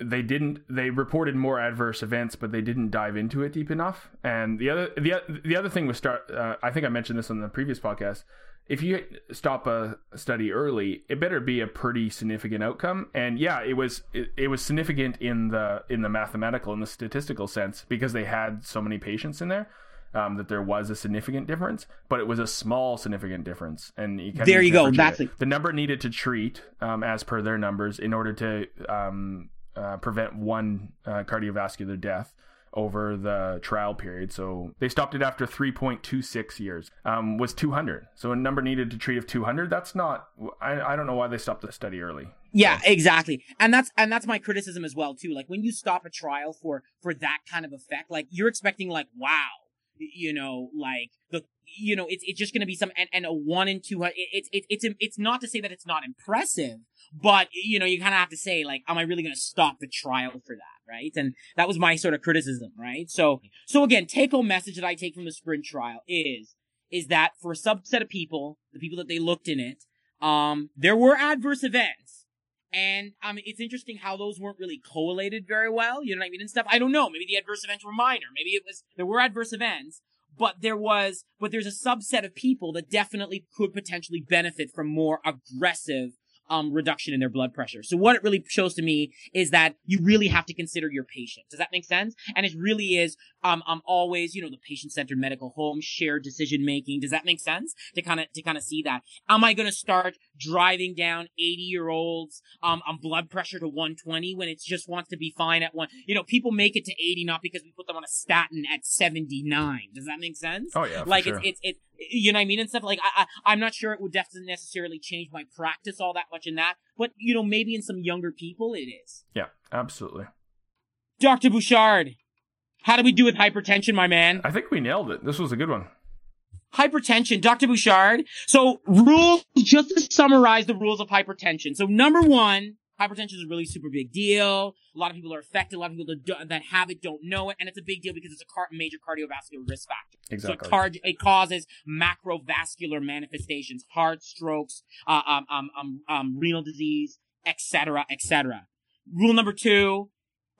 they didn't. They reported more adverse events, but they didn't dive into it deep enough. And the other, the the other thing was start. Uh, I think I mentioned this on the previous podcast. If you stop a study early, it better be a pretty significant outcome. And yeah, it was it, it was significant in the in the mathematical in the statistical sense because they had so many patients in there um, that there was a significant difference, but it was a small significant difference. And you There you go. That's it. the number needed to treat um, as per their numbers in order to um, uh, prevent one uh, cardiovascular death over the trial period. So they stopped it after 3.26 years. Um, was 200. So a number needed to treat of 200. That's not. I, I don't know why they stopped the study early. Yeah, exactly. And that's and that's my criticism as well too. Like when you stop a trial for for that kind of effect, like you're expecting like wow, you know, like the you know, it's it's just going to be some and, and a 1 in 2 it's it's it's it's not to say that it's not impressive, but you know, you kind of have to say like am I really going to stop the trial for that, right? And that was my sort of criticism, right? So so again, take home message that I take from the sprint trial is is that for a subset of people, the people that they looked in it, um there were adverse events and I mean, it's interesting how those weren't really correlated very well. You know what I mean? And stuff. I don't know. Maybe the adverse events were minor. Maybe it was, there were adverse events, but there was, but there's a subset of people that definitely could potentially benefit from more aggressive, um, reduction in their blood pressure. So what it really shows to me is that you really have to consider your patient. Does that make sense? And it really is, um, um, always, you know, the patient-centered medical home, shared decision making. Does that make sense? To kind of, to kind of see that. Am I going to start driving down 80 year olds, um, on blood pressure to 120 when it just wants to be fine at one? You know, people make it to 80 not because we put them on a statin at 79. Does that make sense? Oh yeah, like sure. it's, it's, it's, you know what I mean? And stuff like, I, I, I'm not sure it would definitely necessarily change my practice all that much in that, but you know, maybe in some younger people it is. yeah, absolutely. Dr. Bouchard, how do we do with hypertension, my man? I think we nailed it. This was a good one. hypertension, Dr. Bouchard. So rules, just to summarize the rules of hypertension. So number one, hypertension is a really super big deal. A lot of people are affected. A lot of people that, that have it don't know it. And it's a big deal because it's a car- major cardiovascular risk factor. Exactly. So it, car- it causes macrovascular manifestations, heart strokes, uh, um, um, um, um, renal disease, etc., etc. Rule number two,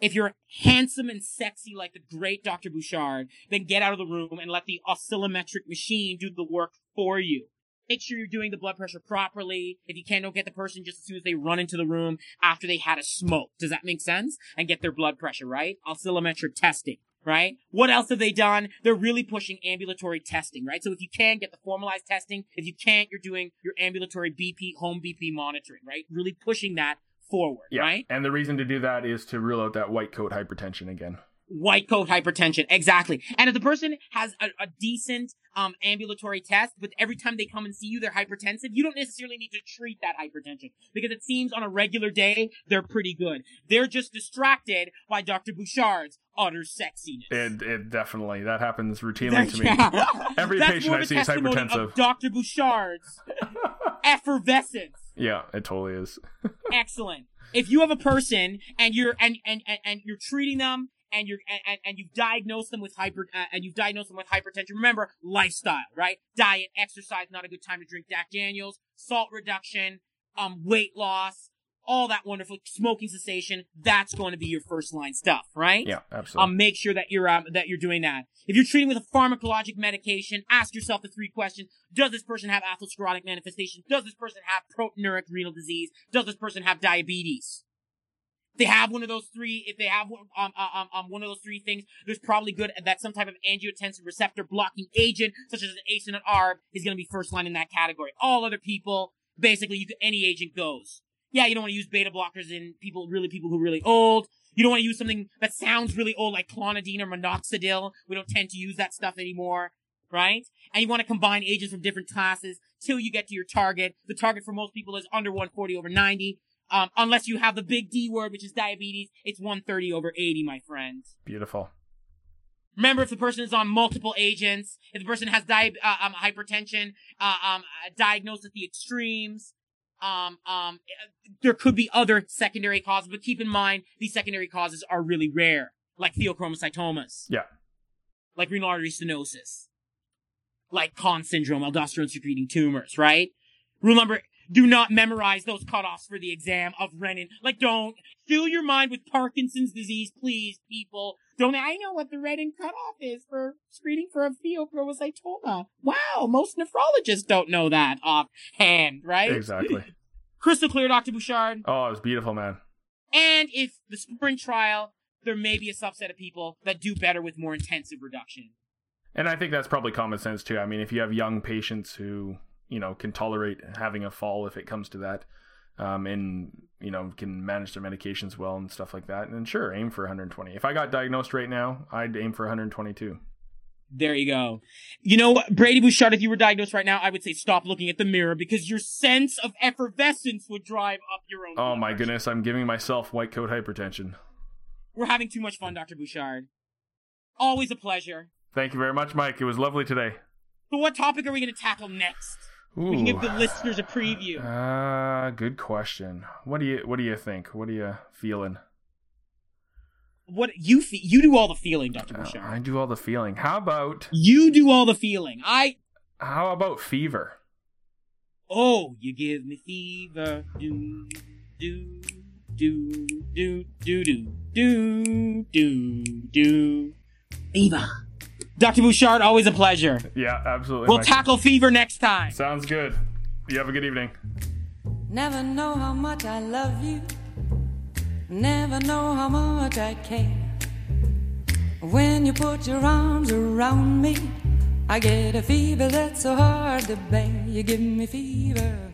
if you're handsome and sexy like the great Dr. Bouchard, then get out of the room and let the oscillometric machine do the work for you. make sure you're doing the blood pressure properly. If you can, don't get the person just as soon as they run into the room after they had a smoke. Does that make sense? And get their blood pressure, right? Oscillometric testing right? What else have they done? They're really pushing ambulatory testing, right? So if you can get the formalized testing, if you can't, you're doing your ambulatory BP, home BP monitoring, right? Really pushing that forward, Yeah. right? And the reason to do that is to rule out that white coat hypertension again. White coat hypertension, exactly. And if the person has a, a decent um, ambulatory test, but every time they come and see you, they're hypertensive, you don't necessarily need to treat that hypertension because it seems on a regular day they're pretty good. They're just distracted by Dr. Bouchard's utter sexiness. It, it definitely that happens routinely to me. Yeah. Every That's patient I see is hypertensive. Dr. Bouchard's effervescence. Yeah, it totally is. Excellent. If you have a person and you're and and and, and you're treating them and you're and, and you've diagnosed them with hyper uh, and you've diagnosed them with hypertension, remember lifestyle, right? Diet, exercise, not a good time to drink Jack Daniels, salt reduction, um, weight loss, all that wonderful smoking cessation. That's going to be your first line stuff, right? Yeah, absolutely. um, make sure that you're um, that you're doing that. If you're treating with a pharmacologic medication, ask yourself the three questions: Does this person have atherosclerotic manifestation? Does this person have proteinuric renal disease? Does this person have diabetes? If they have one of those three, if they have one, um, um, um, one of those three things, there's probably good that some type of angiotensin receptor blocking agent, such as an ACE and an ARB, is going to be first line in that category. All other people, basically, you could, any agent goes. Yeah, you don't want to use beta blockers in people, really people who are really old. You don't want to use something that sounds really old like clonidine or minoxidil. We don't tend to use that stuff anymore, right? And you want to combine agents from different classes till you get to your target. The target for most people is under 140 over 90. Um, unless you have the big D word, which is diabetes, it's 130 over 80, my friends. Beautiful. Remember, if the person is on multiple agents, if the person has di- uh, um, hypertension, uh, um, uh, diagnosed at the extremes, um, um, there could be other secondary causes, but keep in mind these secondary causes are really rare, like pheochromocytomas, Yeah. like renal artery stenosis, like Conn syndrome, aldosterone secreting tumors, right? Rule number: Do not memorize those cutoffs for the exam of Renin. Like, don't fill your mind with Parkinson's disease, please, people. Don't I know what the Renin cutoff is for screening for a pheochromocytoma? Wow, most nephrologists don't know that offhand, right? Exactly. Crystal clear, Dr. Bouchard. Oh, it was beautiful, man. And if the sprint trial, there may be a subset of people that do better with more intensive reduction. And I think that's probably common sense too. I mean, if you have young patients who, you know, can tolerate having a fall if it comes to that, um, and, you know, can manage their medications well and stuff like that, And sure, aim for 120. If I got diagnosed right now, I'd aim for 122. There you go. You know Brady Bouchard, if you were diagnosed right now, I would say stop looking at the mirror because your sense of effervescence would drive up your own. Oh my goodness, I'm giving myself white coat hypertension. We're having too much fun, Dr. Bouchard. Always a pleasure. Thank you very much, Mike. It was lovely today. So what topic are we going to tackle next? Ooh. We can give the listeners a preview. Uh, good question. What do you what do you think? What are you feeling? What you fe- you do all the feeling, Dr. Uh, I do all the feeling. How about You do all the feeling. I how about fever? Oh, you give me fever. Do, do, do, do, do, do, do, do, do. Fever. Dr. Bouchard, always a pleasure. Yeah, absolutely. We'll Mike. tackle fever next time. Sounds good. You have a good evening. Never know how much I love you. Never know how much I care. When you put your arms around me, I get a fever that's so hard to bear. You give me fever.